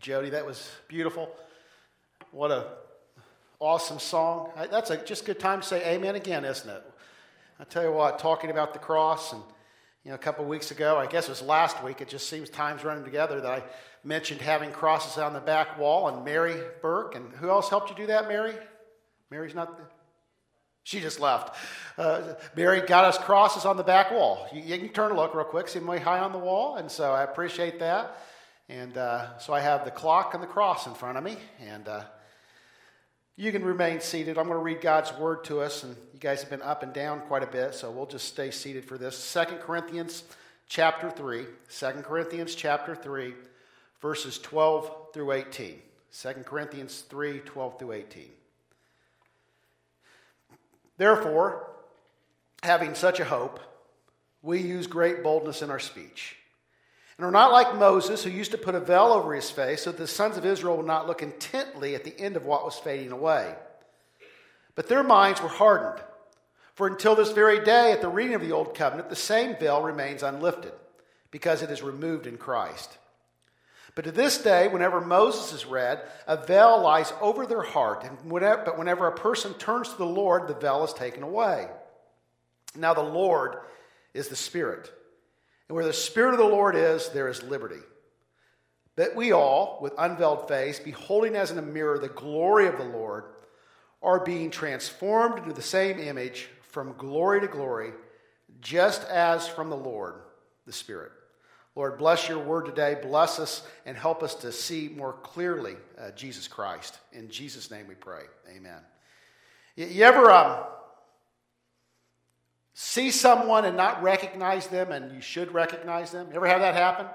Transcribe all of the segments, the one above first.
Jody, that was beautiful. What a awesome song. That's a just good time to say amen again, isn't it? I tell you what, talking about the cross and you know, a couple weeks ago, I guess it was last week, it just seems time's running together that I mentioned having crosses on the back wall and Mary Burke. And who else helped you do that, Mary? Mary's not. She just left. Uh, Mary got us crosses on the back wall. You, you, can turn a look real quick, see them way high on the wall, and so I appreciate that. And uh, so I have the clock and the cross in front of me, and uh, you can remain seated. I'm going to read God's word to us, and you guys have been up and down quite a bit, so we'll just stay seated for this. Second Corinthians chapter 3. 2 Corinthians chapter 3, verses 12 through 18. 2 Corinthians 3, 12 through 18. Therefore, having such a hope, we use great boldness in our speech and are not like Moses, who used to put a veil over his face so that the sons of Israel would not look intently at the end of what was fading away. But their minds were hardened. For until this very day, at the reading of the Old Covenant, the same veil remains unlifted, because it is removed in Christ. But to this day, whenever Moses is read, a veil lies over their heart. And whenever, but whenever a person turns to the Lord, the veil is taken away. Now, the Lord is the Spirit. And where the Spirit of the Lord is, there is liberty. That we all, with unveiled face, beholding as in a mirror the glory of the Lord, are being transformed into the same image from glory to glory, just as from the Lord, the Spirit. Lord, bless your word today. Bless us and help us to see more clearly uh, Jesus Christ. In Jesus' name we pray. Amen. You, you ever. Um, see someone and not recognize them and you should recognize them? You ever have that happen?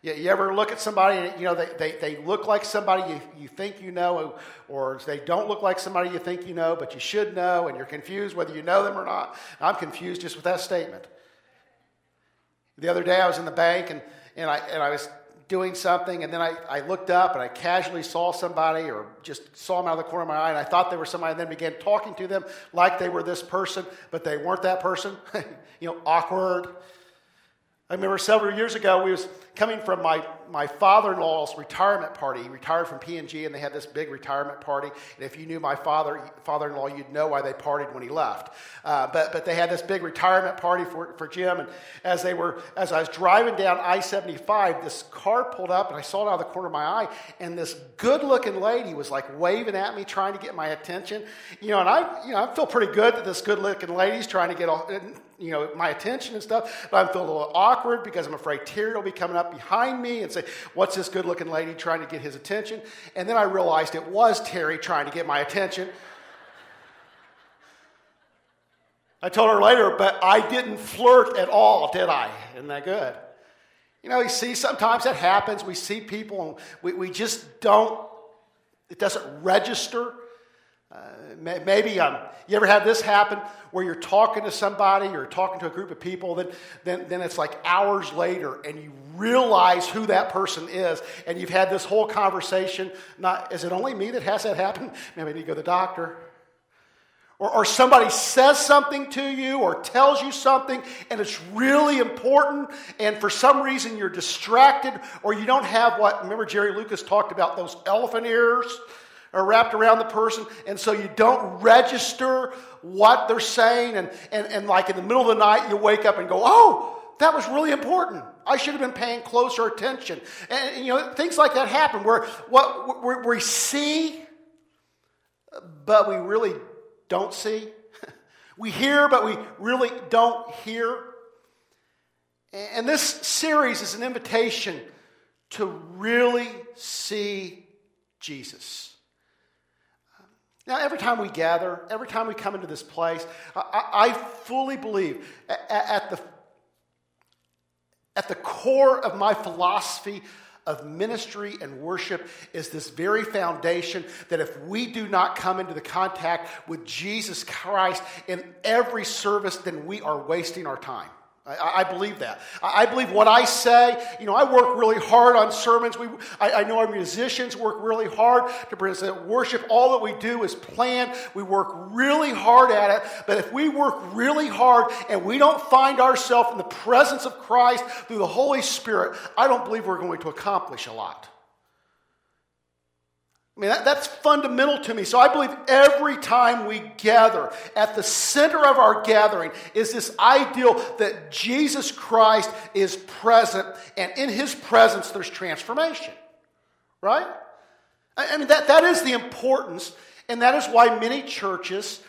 You, you ever look at somebody and you know they, they, they look like somebody you, you think you know, or they don't look like somebody you think you know, but you should know, and you're confused whether you know them or not? I'm confused just with that statement. The other day I was in the bank and, and, I, and I was doing something, and then I, I looked up and I casually saw somebody or just saw them out of the corner of my eye, and I thought they were somebody, and then began talking to them like they were this person, but they weren't that person. you know, awkward. I remember several years ago, we was coming from my, my father-in-law's retirement party. He retired from P&G, and they had this big retirement party. And if you knew my father, father-in-law, you'd know why they partied when he left. Uh, but, but they had this big retirement party for, for Jim. And as they were, as I was driving down I-75, this car pulled up, and I saw it out of the corner of my eye. And this good-looking lady was like waving at me, trying to get my attention. You know, and I, you know, I feel pretty good that this good-looking lady's trying to get all you know, my attention and stuff, but I'm feeling a little awkward because I'm afraid Terry will be coming up behind me and say, What's this good looking lady trying to get his attention? And then I realized it was Terry trying to get my attention. I told her later, but I didn't flirt at all, did I? Isn't that good? You know, you see, sometimes that happens. We see people and we, we just don't, it doesn't register. Uh, maybe um, you ever had this happen where you're talking to somebody, you're talking to a group of people, then, then, then it's like hours later and you realize who that person is, and you've had this whole conversation. Not, is it only me that has that happen? Maybe I need to go to the doctor. Or, or somebody says something to you or tells you something and it's really important, and for some reason you're distracted or you don't have what, remember Jerry Lucas talked about those elephant ears? Are wrapped around the person, and so you don't register what they're saying, and, and, and like in the middle of the night, you wake up and go, oh, that was really important. I should have been paying closer attention. And, and you know, things like that happen where what where we see, but we really don't see. we hear, but we really don't hear. And this series is an invitation to really see Jesus. Now, every time we gather, every time we come into this place, I, I fully believe at, at, the, at the core of my philosophy of ministry and worship is this very foundation that if we do not come into the contact with Jesus Christ in every service, then we are wasting our time. I, I, believe that. I, believe what I say. You know, I work really hard on sermons. We, I, I, know our musicians work really hard to present worship. All that we do is plan. We work really hard at it. But if we work really hard and we don't find ourselves in the presence of Christ through the Holy Spirit, I don't believe we're going to accomplish a lot. I mean, that, that's fundamental to me. So I believe every time we gather, at the center of our gathering is this ideal that Jesus Christ is present, and in his presence, there's transformation. Right? I, mean, that, that is the importance, and that is why many churches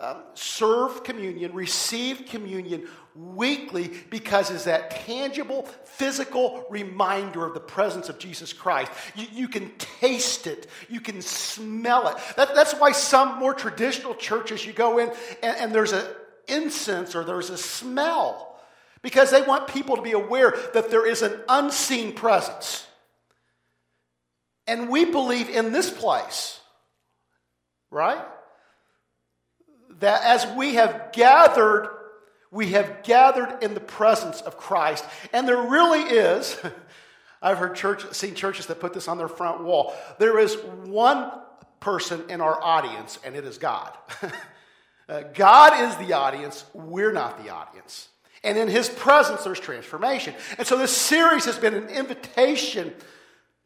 um, serve communion, receive communion weekly because it's that tangible, physical reminder of the presence of Jesus Christ. You, you can taste it, you can smell it. That, that's why some more traditional churches, you go in and, and there's an incense or there's a smell because they want people to be aware that there is an unseen presence. And we believe in this place, right? That as we have gathered, we have gathered in the presence of Christ. And there really is, I've heard church, seen churches that put this on their front wall. There is one person in our audience, and it is God. uh, God is the audience, we're not the audience. And in his presence, there's transformation. And so this series has been an invitation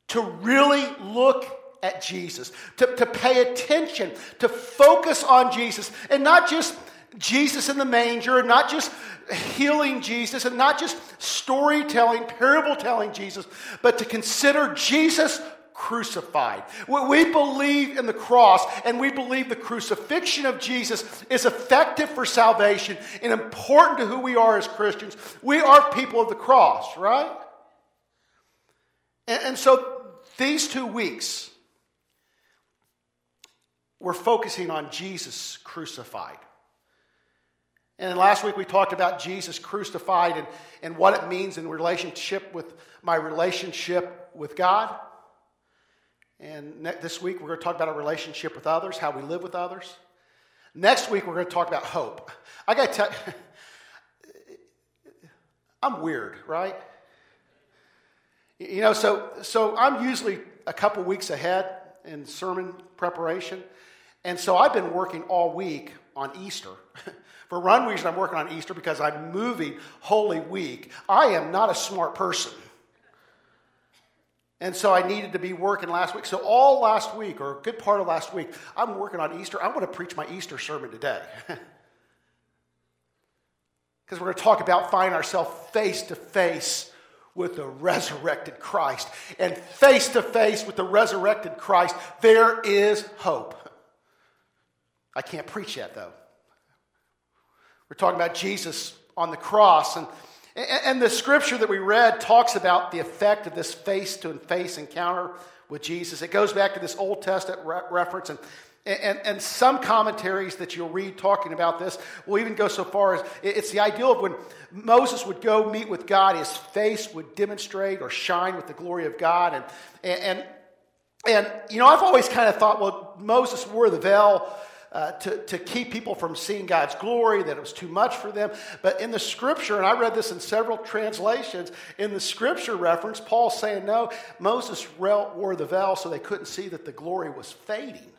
to really look at Jesus, to, to pay attention, to focus on Jesus, and not just Jesus in the manger, and not just healing Jesus, and not just storytelling, parable telling Jesus, but to consider Jesus crucified. We believe in the cross and we believe the crucifixion of Jesus is effective for salvation and important to who we are as Christians. We are people of the cross, right? And, so these two weeks, we're focusing on Jesus crucified. And last week we talked about Jesus crucified and, and what it means in relationship with my relationship with God. And this week we're going to talk about our relationship with others, how we live with others. Next week we're going to talk about hope. I got to tell I'm weird, right? You know, so so I'm usually a couple weeks ahead in sermon preparation. And so I've been working all week on Easter. For one reason, I'm working on Easter because I'm moving Holy Week. I am not a smart person. And so I needed to be working last week. So, all last week, or a good part of last week, I'm working on Easter. I'm going to preach my Easter sermon today. Because we're going to talk about finding ourselves face to face with the resurrected Christ. And face to face with the resurrected Christ, there is hope. I can't preach yet, though. We're talking about Jesus on the cross. And, and the scripture that we read talks about the effect of this face to face encounter with Jesus. It goes back to this Old Testament re- reference. And, and, and some commentaries that you'll read talking about this will even go so far as it's the ideal of when Moses would go meet with God, his face would demonstrate or shine with the glory of God. And, and, and you know, I've always kind of thought, well, Moses wore the veil uh, to, to keep people from seeing God's glory, that it was too much for them. But in the scripture, and I read this in several translations, in the scripture reference, Paul's saying, no, Moses wore the veil so they couldn't see that the glory was fading.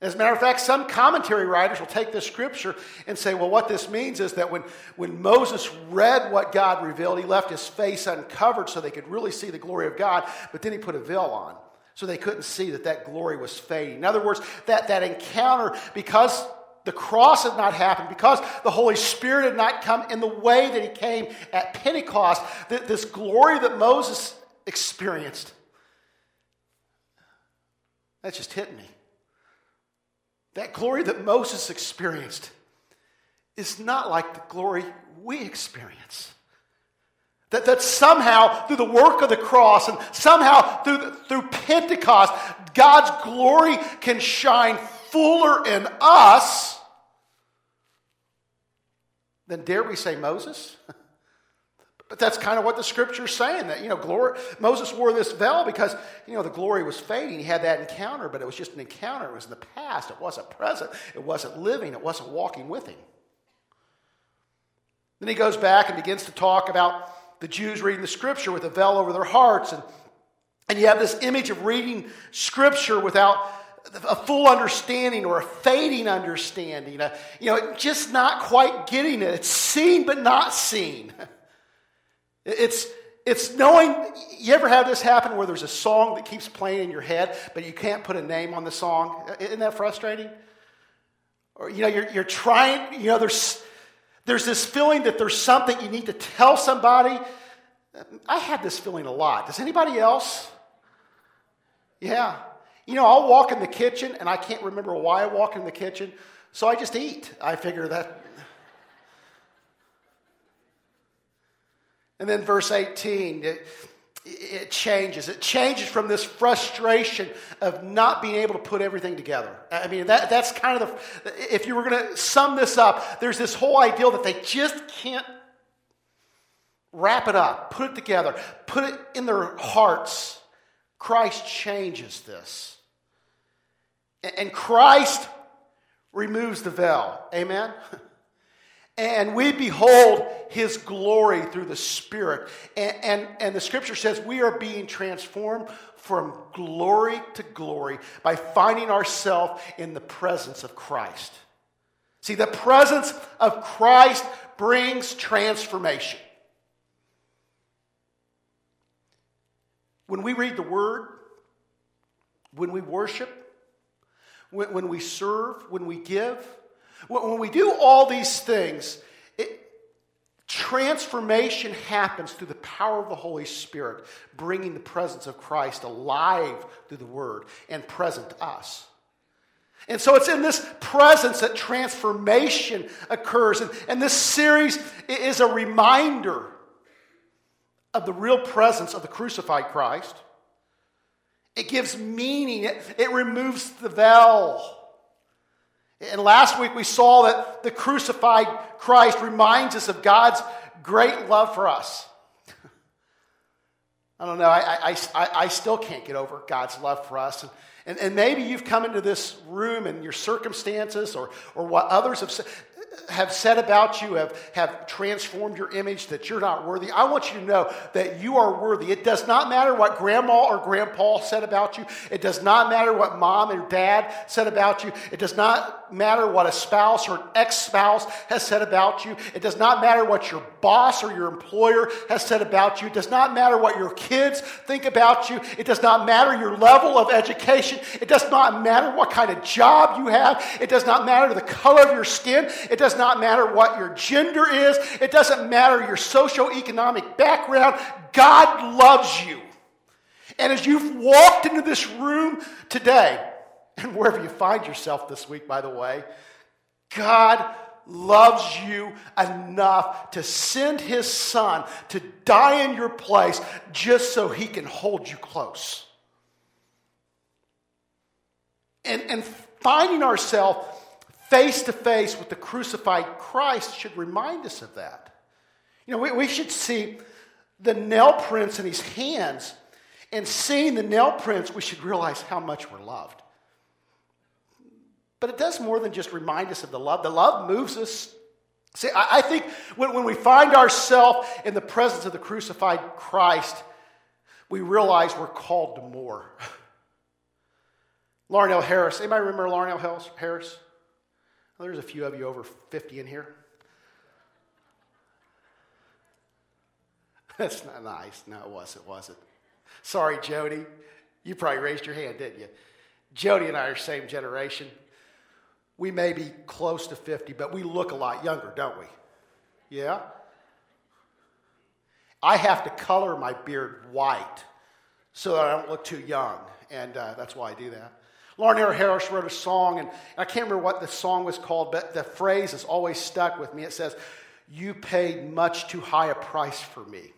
As a matter of fact, some commentary writers will take this scripture and say, well, what this means is that when, when Moses read what God revealed, he left his face uncovered so they could really see the glory of God, but then he put a veil on so they couldn't see that that glory was fading. In other words, that, that encounter, because the cross had not happened, because the Holy Spirit had not come in the way that He came at Pentecost, that this glory that Moses experienced, that just hit me. That glory that Moses experienced is not like the glory we experience. That, that somehow, through the work of the cross and somehow through, through Pentecost, God's glory can shine fuller in us than, dare we say, Moses? But that's kind of what the scripture's saying that, you know, glory, Moses wore this veil because, you know, the glory was fading. He had that encounter, but it was just an encounter. It was in the past. It wasn't present. It wasn't living. It wasn't walking with him. Then he goes back and begins to talk about the Jews reading the scripture with a veil over their hearts. And, and you have this image of reading scripture without a full understanding or a fading understanding. A, you know, just not quite getting it. It's seen but not seen. It's, it's knowing, you ever have this happen where there's a song that keeps playing in your head, but you can't put a name on the song? Isn't that frustrating? Or, you know, you're, you're trying, you know, there's, there's this feeling that there's something you need to tell somebody. I had this feeling a lot. Does anybody else? Yeah. You know, I'll walk in the kitchen and I can't remember why I walk in the kitchen, so I just eat. I figure that And then verse 18, it, it, changes. It changes from this frustration of not being able to put everything together. I mean, that, that's kind of the, if you were going to sum this up, there's this whole ideal that they just can't wrap it up, put it together, put it in their hearts. Christ changes this. And Christ removes the veil. Amen? And we behold his glory through the Spirit. And, and, and, the scripture says we are being transformed from glory to glory by finding ourselves in the presence of Christ. See, the presence of Christ brings transformation. When we read the Word, when we worship, when, when we serve, when we give, when we do all these things, it, transformation happens through the power of the Holy Spirit, bringing the presence of Christ alive through the Word and present to us. And so it's in this presence that transformation occurs. And, and this series is a reminder of the real presence of the crucified Christ. It gives meaning, it, it removes the veil. And last week we saw that the crucified Christ reminds us of God's great love for us. I don't know, I, I, I, I, still can't get over God's love for us. And, and, and maybe you've come into this room and your circumstances or, or what others have said have said about you, have, have transformed your image that you're not worthy. I want you to know that you are worthy. It does not matter what grandma or grandpa said about you. It does not matter what mom and dad said about you. It does not matter what a spouse or an ex spouse has said about you. It does not matter what your boss or your employer has said about you. It does not matter what your kids think about you. It does not matter your level of education. It does not matter what kind of job you have. It does not matter the color of your skin. It does not matter what your gender is. It doesn't matter your socioeconomic background. God loves you. And as you've walked into this room today, and wherever you find yourself this week, by the way, God loves you enough to send his son to die in your place just so he can hold you close. And, and finding ourselves face to face with the crucified Christ should remind us of that. You know, we, we should see the nail prints in his hands, and seeing the nail prints, we should realize how much we're loved. But it does more than just remind us of the love. The love moves us. See, I, I think when, when we find ourselves in the presence of the crucified Christ, we realize we're called to more. Larnelle Harris. Anybody remember Larnelle Harris? Well, there's a few of you over 50 in here. That's not nice. No, it was. It wasn't. Sorry, Jody. You probably raised your hand, didn't you? Jody and I are same generation. We may be close to 50, but we look a lot younger, don't we? Yeah? I have to color my beard white so that I don't look too young, and uh, that's why I do that. Larnelle Harris wrote a song, and I can't remember what the song was called, but the phrase has always stuck with me. It says, You paid much too high a price for me,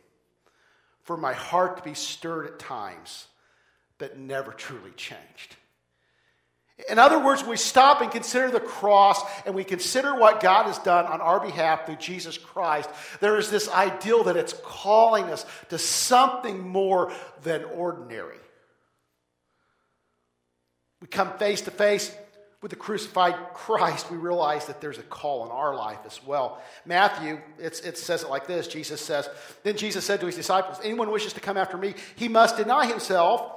for my heart to be stirred at times, but never truly changed. In other words, we stop and consider the cross and we consider what God has done on our behalf through Jesus Christ. There is this ideal that it's calling us to something more than ordinary. We come face to face with the crucified Christ, we realize that there's a call in our life as well. Matthew, it says it like this Jesus says, Then Jesus said to his disciples, Anyone wishes to come after me, he must deny himself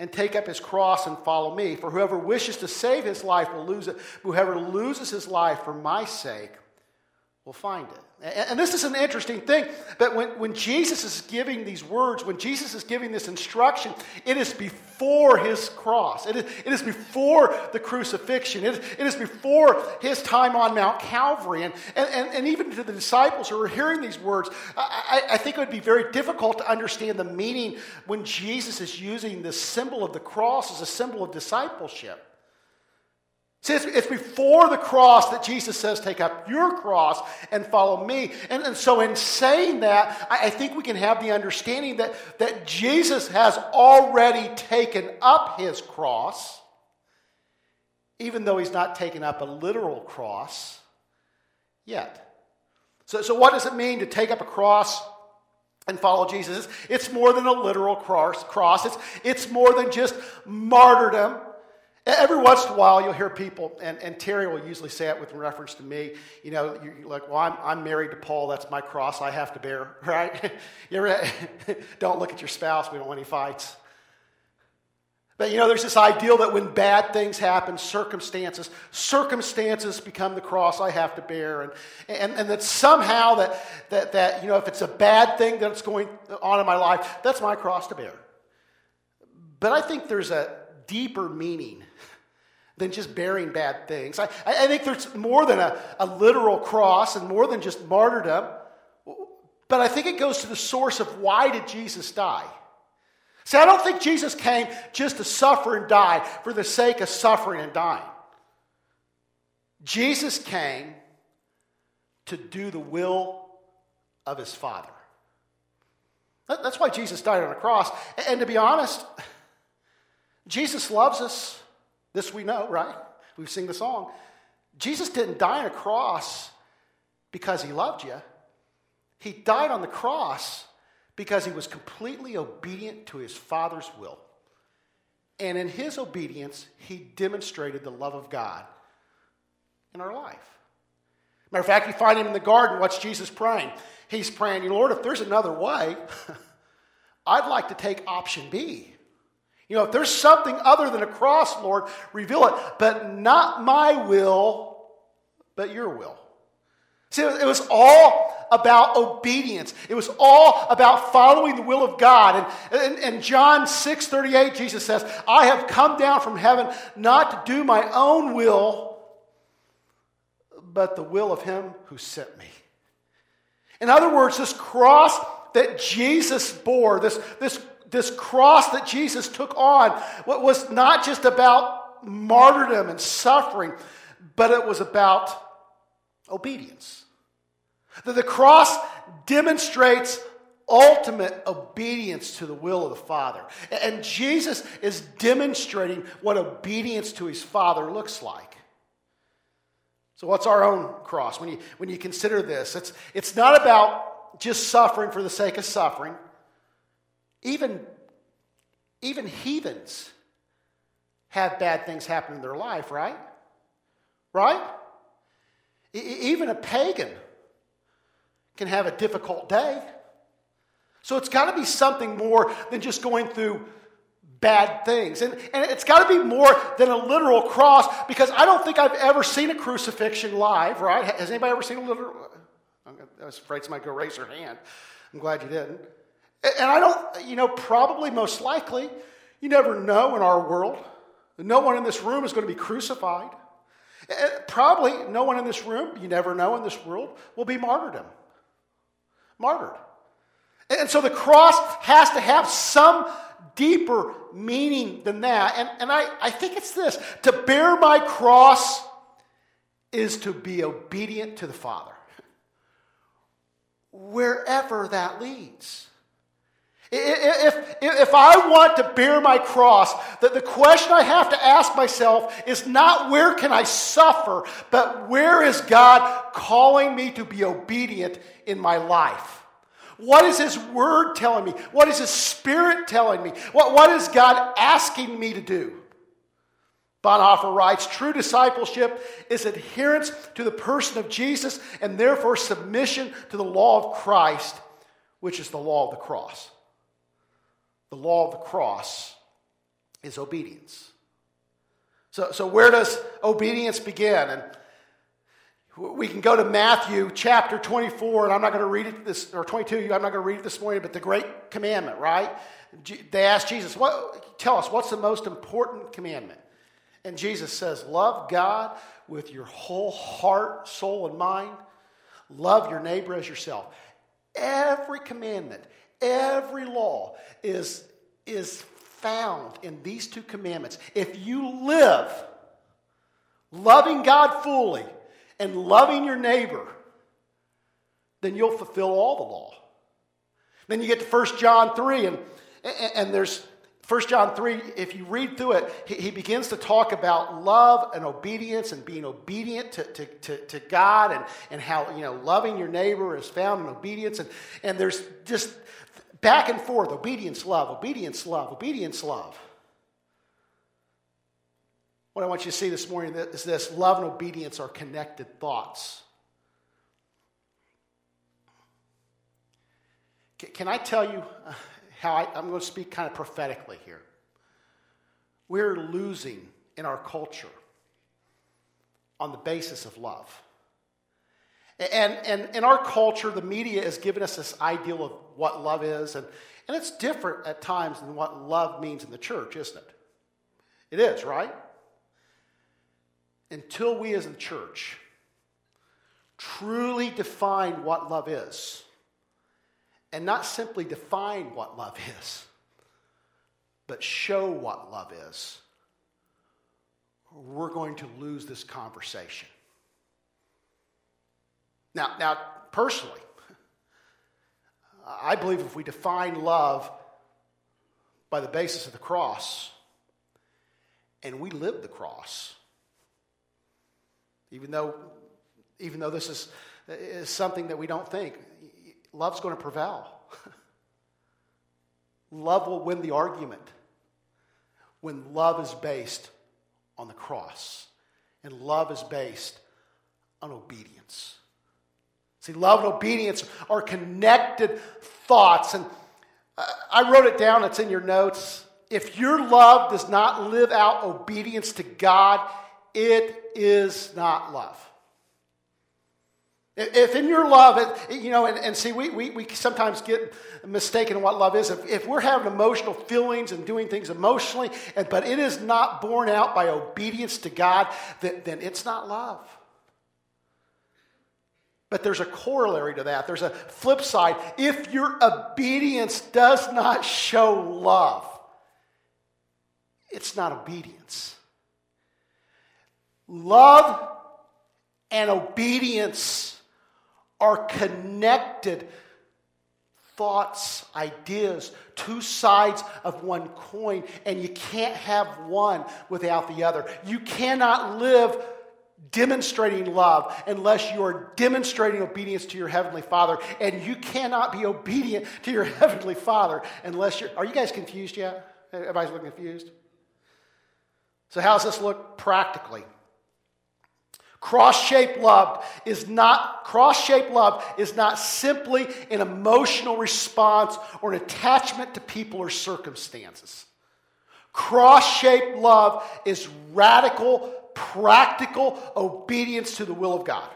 and take up his cross and follow me. For whoever wishes to save his life will lose it. Whoever loses his life for my sake will find it. And this is an interesting thing, but when, when Jesus is giving these words, when Jesus is giving this instruction, it is before his cross. It is, it is before the crucifixion. It is, it is before his time on Mount Calvary. And, and, and even to the disciples who are hearing these words, I, I think it would be very difficult to understand the meaning when Jesus is using the symbol of the cross as a symbol of discipleship. See, it's, it's, before the cross that Jesus says, Take up your cross and follow me. And, and so, in saying that, I, I think we can have the understanding that, that Jesus has already taken up his cross, even though he's not taken up a literal cross yet. So, so what does it mean to take up a cross? and follow Jesus. It's more than a literal cross. It's, it's more than just martyrdom. Every once in a while, you'll hear people, and, and Terry will usually say it with reference to me. You know, you're like, well, I'm, I'm married to Paul. That's my cross I have to bear, right? you don't look at your spouse. We don't want any fights. But, you know, there's this ideal that when bad things happen, circumstances, circumstances become the cross I have to bear. And, and, and that somehow that, that, that, you know, if it's a bad thing that's going on in my life, that's my cross to bear. But I think there's a deeper meaning than just bearing bad things. I, I think there's more than a, a literal cross and more than just martyrdom, but I think it goes to the source of why did Jesus die? See, I don't think Jesus came just to suffer and die for the sake of suffering and dying. Jesus came to do the will of his Father. That's why Jesus died on a cross. And to be honest, Jesus loves us. This we know, right? We've sing the song. Jesus didn't die on a cross because he loved you. He died on the cross because he was completely obedient to his Father's will. And in his obedience, he demonstrated the love of God in our life. Matter of fact, you find him in the garden. What's Jesus praying? He's praying, Lord, if there's another way, I'd like to take option B. You know, if there's something other than a cross, Lord, reveal it. But not my will, but your will. See, it was all about obedience. It was all about following the will of God. And in John 6 38, Jesus says, I have come down from heaven not to do my own will, but the will of him who sent me. In other words, this cross that Jesus bore, this, this this cross that Jesus took on was not just about martyrdom and suffering, but it was about obedience. That the cross demonstrates ultimate obedience to the will of the Father. And Jesus is demonstrating what obedience to his Father looks like. So, what's our own cross? When you, when you consider this, it's, it's not about just suffering for the sake of suffering. Even, even heathens have bad things happen in their life, right? Right? even a pagan can have a difficult day. So it's got to be something more than just going through bad things. And, and it's got to be more than a literal cross because I don't think I've ever seen a crucifixion live, right? Has anybody ever seen a literal? I was afraid somebody could raise their hand. I'm glad you didn't. And I don't, you know, probably most likely, you never know in our world. No one in this room is going to be crucified. Probably no one in this room, you never know in this world, will be martyrdom. Martyred. And so the cross has to have some deeper meaning than that. And, and I, I think it's this to bear my cross is to be obedient to the Father, wherever that leads. If, if I want to bear my cross, that the question I have to ask myself is not where can I suffer, but where is God calling me to be obedient in my life? What is His Word telling me? What is His Spirit telling me? What, what is God asking me to do? Bonhoeffer writes True discipleship is adherence to the person of Jesus and therefore submission to the law of Christ, which is the law of the cross. The law of the cross is obedience. So, so where does obedience begin? And We can go to Matthew chapter 24, and I'm not going to read it this, or 22, I'm not going to read it this morning, but the great commandment, right? They asked Jesus, what, tell us, what's the most important commandment? And Jesus says, Love God with your whole heart, soul, and mind. Love your neighbor as yourself. Every commandment, every law is, is found in these two commandments. If you live loving God fully, and loving your neighbor, then you'll fulfill all the law. Then you get to 1 John 3, and, and there's 1 John 3, if you read through it, he, begins to talk about love and obedience and being obedient to, to, to, to, God and, and how, you know, loving your neighbor is found in obedience. And, and there's just back and forth obedience, love, obedience, love, obedience, love. What I want you to see this morning is this love and obedience are connected thoughts. Can I tell you uh, how I, am going to speak kind of prophetically here? We're losing in our culture on the basis of love. And, and in our culture, the media has given us this ideal of what love is, and, and it's different at times than what love means in the church, isn't it? It is, right? until we as a church truly define what love is, and not simply define what love is, but show what love is, we're going to lose this conversation. Now, now personally, I believe if we define love by the basis of the cross, and we live the cross, even though, even though this is, is something that we don't think, love's going to prevail. love will win the argument when love is based on the cross and love is based on obedience. See, love and obedience are connected thoughts. And I wrote it down, it's in your notes. If your love does not live out obedience to God, it is not love. If in your love, you know, and, and see, we, we, we sometimes get mistaken in what love is. If, if we're having emotional feelings and doing things emotionally, and, but it is not borne out by obedience to God, then, then it's not love. But there's a corollary to that. There's a flip side. If your obedience does not show love, it's not obedience. Love and obedience are connected thoughts, ideas, two sides of one coin, and you can't have one without the other. You cannot live demonstrating love unless you are demonstrating obedience to your heavenly father. And you cannot be obedient to your heavenly father unless you're are you guys confused yet? Everybody's looking confused? So how does this look practically? Cross-shaped love is not cross-shaped love is not simply an emotional response or an attachment to people or circumstances. Cross-shaped love is radical, practical obedience to the will of God.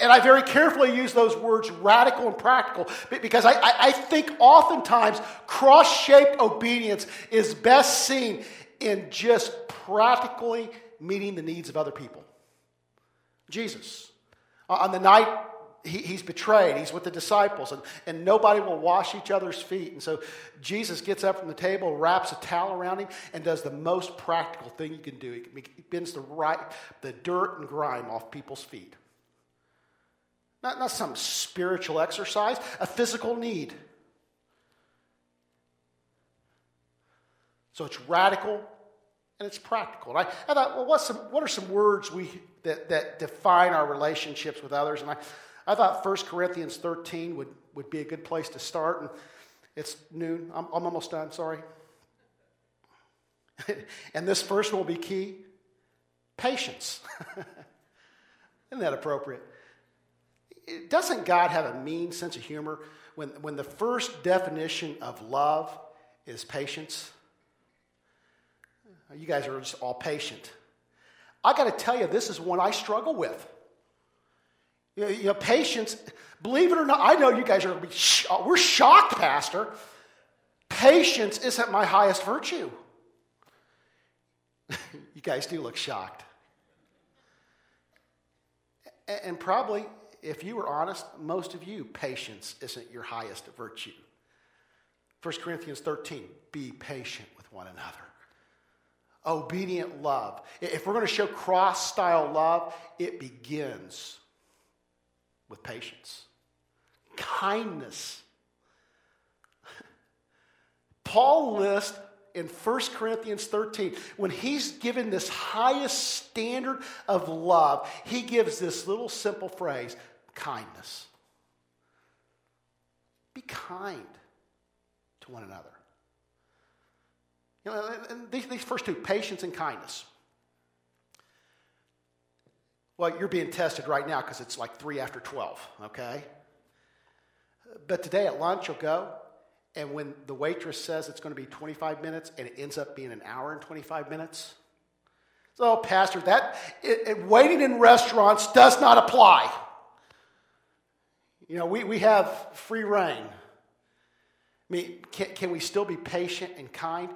And I very carefully use those words radical and practical because I, I, think oftentimes cross shaped obedience is best seen in just practically meeting the needs of other people. Jesus, on the night he, he's betrayed, he's with the disciples, and, and nobody will wash each other's feet. And so Jesus gets up from the table, wraps a towel around him, and does the most practical thing you can do. He bends the, right, the dirt and grime off people's feet. Not, not some spiritual exercise, a physical need. So it's radical and it's practical. And I, I thought, well, what's some, what are some words we, that, that define our relationships with others? And I, I thought 1 Corinthians 13 would, would be a good place to start. And it's noon. I'm, I'm almost done, sorry. and this first will be key patience. Isn't that appropriate? Doesn't God have a mean sense of humor when, when the first definition of love is patience? You guys are just all patient. I got to tell you, this is one I struggle with. You know, patience, believe it or not, I know you guys are sh- uh, we're shocked, Pastor. Patience isn't my highest virtue. you guys do look shocked. And probably, if you were honest, most of you, patience isn't your highest virtue. 1 Corinthians 13, be patient with one another. Obedient love. If we're going to show cross style love, it begins with patience, kindness. Paul lists in 1 Corinthians 13, when he's given this highest standard of love, he gives this little simple phrase kindness. Be kind to one another. You know, these, these first two, patience and kindness. Well, you're being tested right now because it's like three after 12, okay? But today at lunch, you'll go, and when the waitress says it's going to be 25 minutes and it ends up being an hour and 25 minutes, so, Pastor, that it, it, waiting in restaurants does not apply. You know, we, we have free reign. I mean, can, can we still be patient and kind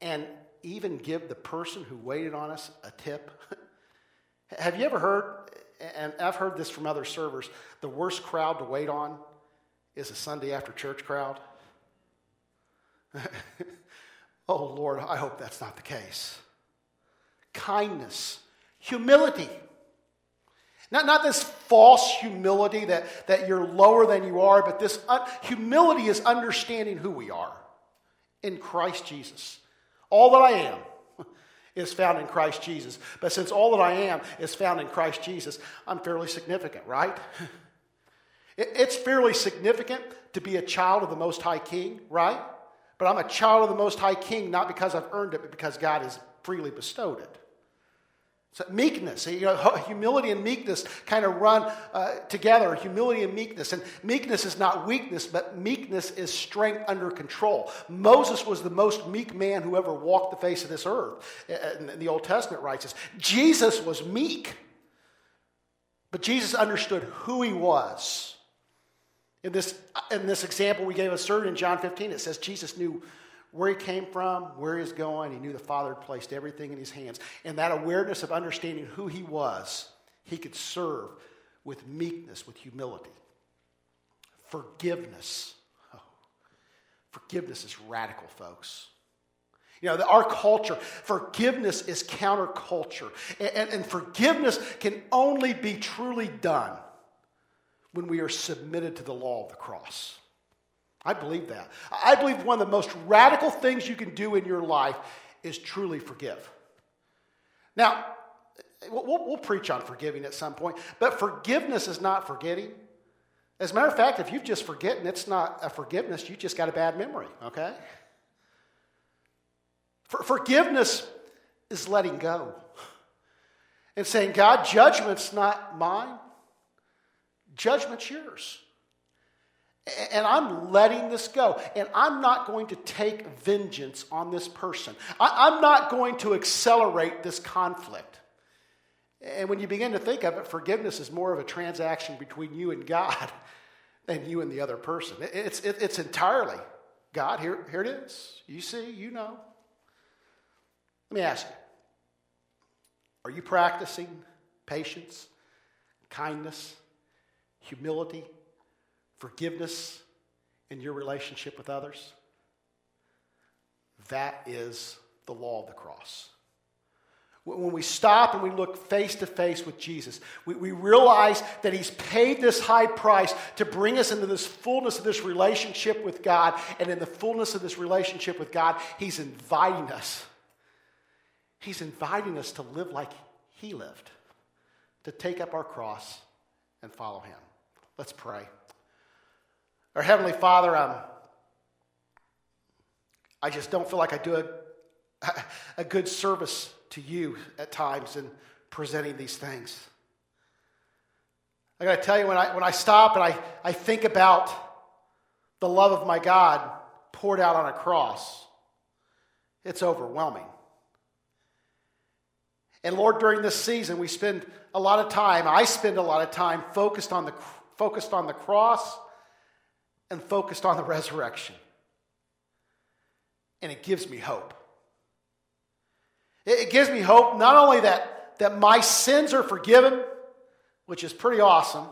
and even give the person who waited on us a tip? have you ever heard, and I've heard this from other servers, the worst crowd to wait on is a Sunday after church crowd? oh, Lord, I hope that's not the case. Kindness, humility. Not, not this false humility that, that you're lower than you are, but this un- humility is understanding who we are in Christ Jesus. All that I am is found in Christ Jesus. But since all that I am is found in Christ Jesus, I'm fairly significant, right? It's fairly significant to be a child of the Most High King, right? But I'm a child of the Most High King not because I've earned it, but because God has freely bestowed it. So meekness, you know, humility and meekness kind of run uh, together. Humility and meekness, and meekness is not weakness, but meekness is strength under control. Moses was the most meek man who ever walked the face of this earth. And the Old Testament writes this. Jesus was meek, but Jesus understood who he was. In this, in this example we gave a certain in John 15, it says Jesus knew where he came from, where he's going. He knew the Father had placed everything in his hands. And that awareness of understanding who he was, he could serve with meekness, with humility. Forgiveness. Oh, forgiveness is radical, folks. You know, our culture, forgiveness is counterculture. And, and, and forgiveness can only be truly done when we are submitted to the law of the cross. I believe that. I believe one of the most radical things you can do in your life is truly forgive. Now, we'll, we'll, preach on forgiving at some point, but forgiveness is not forgetting. As a matter of fact, if you've just forgotten, it's not a forgiveness, you just got a bad memory, okay? For, forgiveness is letting go and saying, God, judgment's not mine, Judgment's yours. And I'm letting this go. And I'm not going to take vengeance on this person. I, am not going to accelerate this conflict. And when you begin to think of it, forgiveness is more of a transaction between you and God than you and the other person. It's, it, it's entirely God, here, here it is. You see, you know. Let me ask you are you practicing patience, kindness, humility, forgiveness in your relationship with others? That is the law of the cross. When we stop and we look face to face with Jesus, we, we realize that He's paid this high price to bring us into this fullness of this relationship with God. And in the fullness of this relationship with God, He's inviting us. He's inviting us to live like He lived, to take up our cross and follow Him. Let's pray. Our Heavenly Father, um, I just don't feel like I do a, a good service to you at times in presenting these things. I got to tell you, when I, when I stop and I, I think about the love of my God poured out on a cross, it's overwhelming. And Lord, during this season, we spend a lot of time, I spend a lot of time focused on the, focused on the cross and focused on the resurrection. And it gives me hope. It gives me hope not only that, that my sins are forgiven, which is pretty awesome,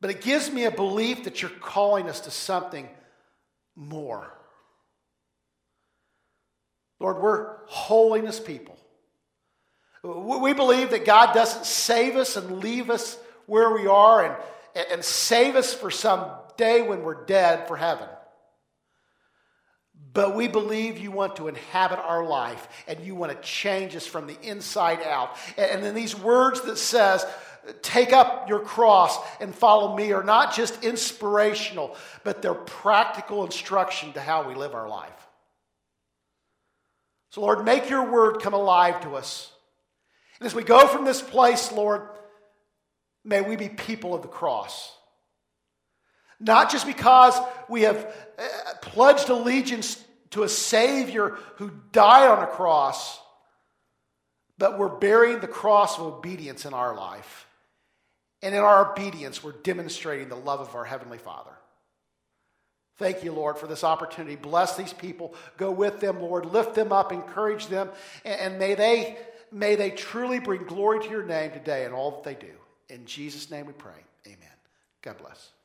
but it gives me a belief that you're calling us to something more. Lord, we're holiness people. We believe that God doesn't save us and leave us where we are and, and save us for some day when we're dead for heaven. But we believe you want to inhabit our life and you want to change us from the inside out. And then these words that says, take up your cross and follow me are not just inspirational, but they're practical instruction to how we live our life. So, Lord, make your word come alive to us. And as we go from this place, Lord, may we be people of the cross. Not just because we have uh, pledged allegiance to a Savior who died on a cross, but we're bearing the cross of obedience in our life. And in our obedience, we're demonstrating the love of our Heavenly Father. Thank you, Lord, for this opportunity. Bless these people. Go with them, Lord. Lift them up, encourage them, and may they, may they truly bring glory to your name today in all that they do. In Jesus' name we pray. Amen. God bless.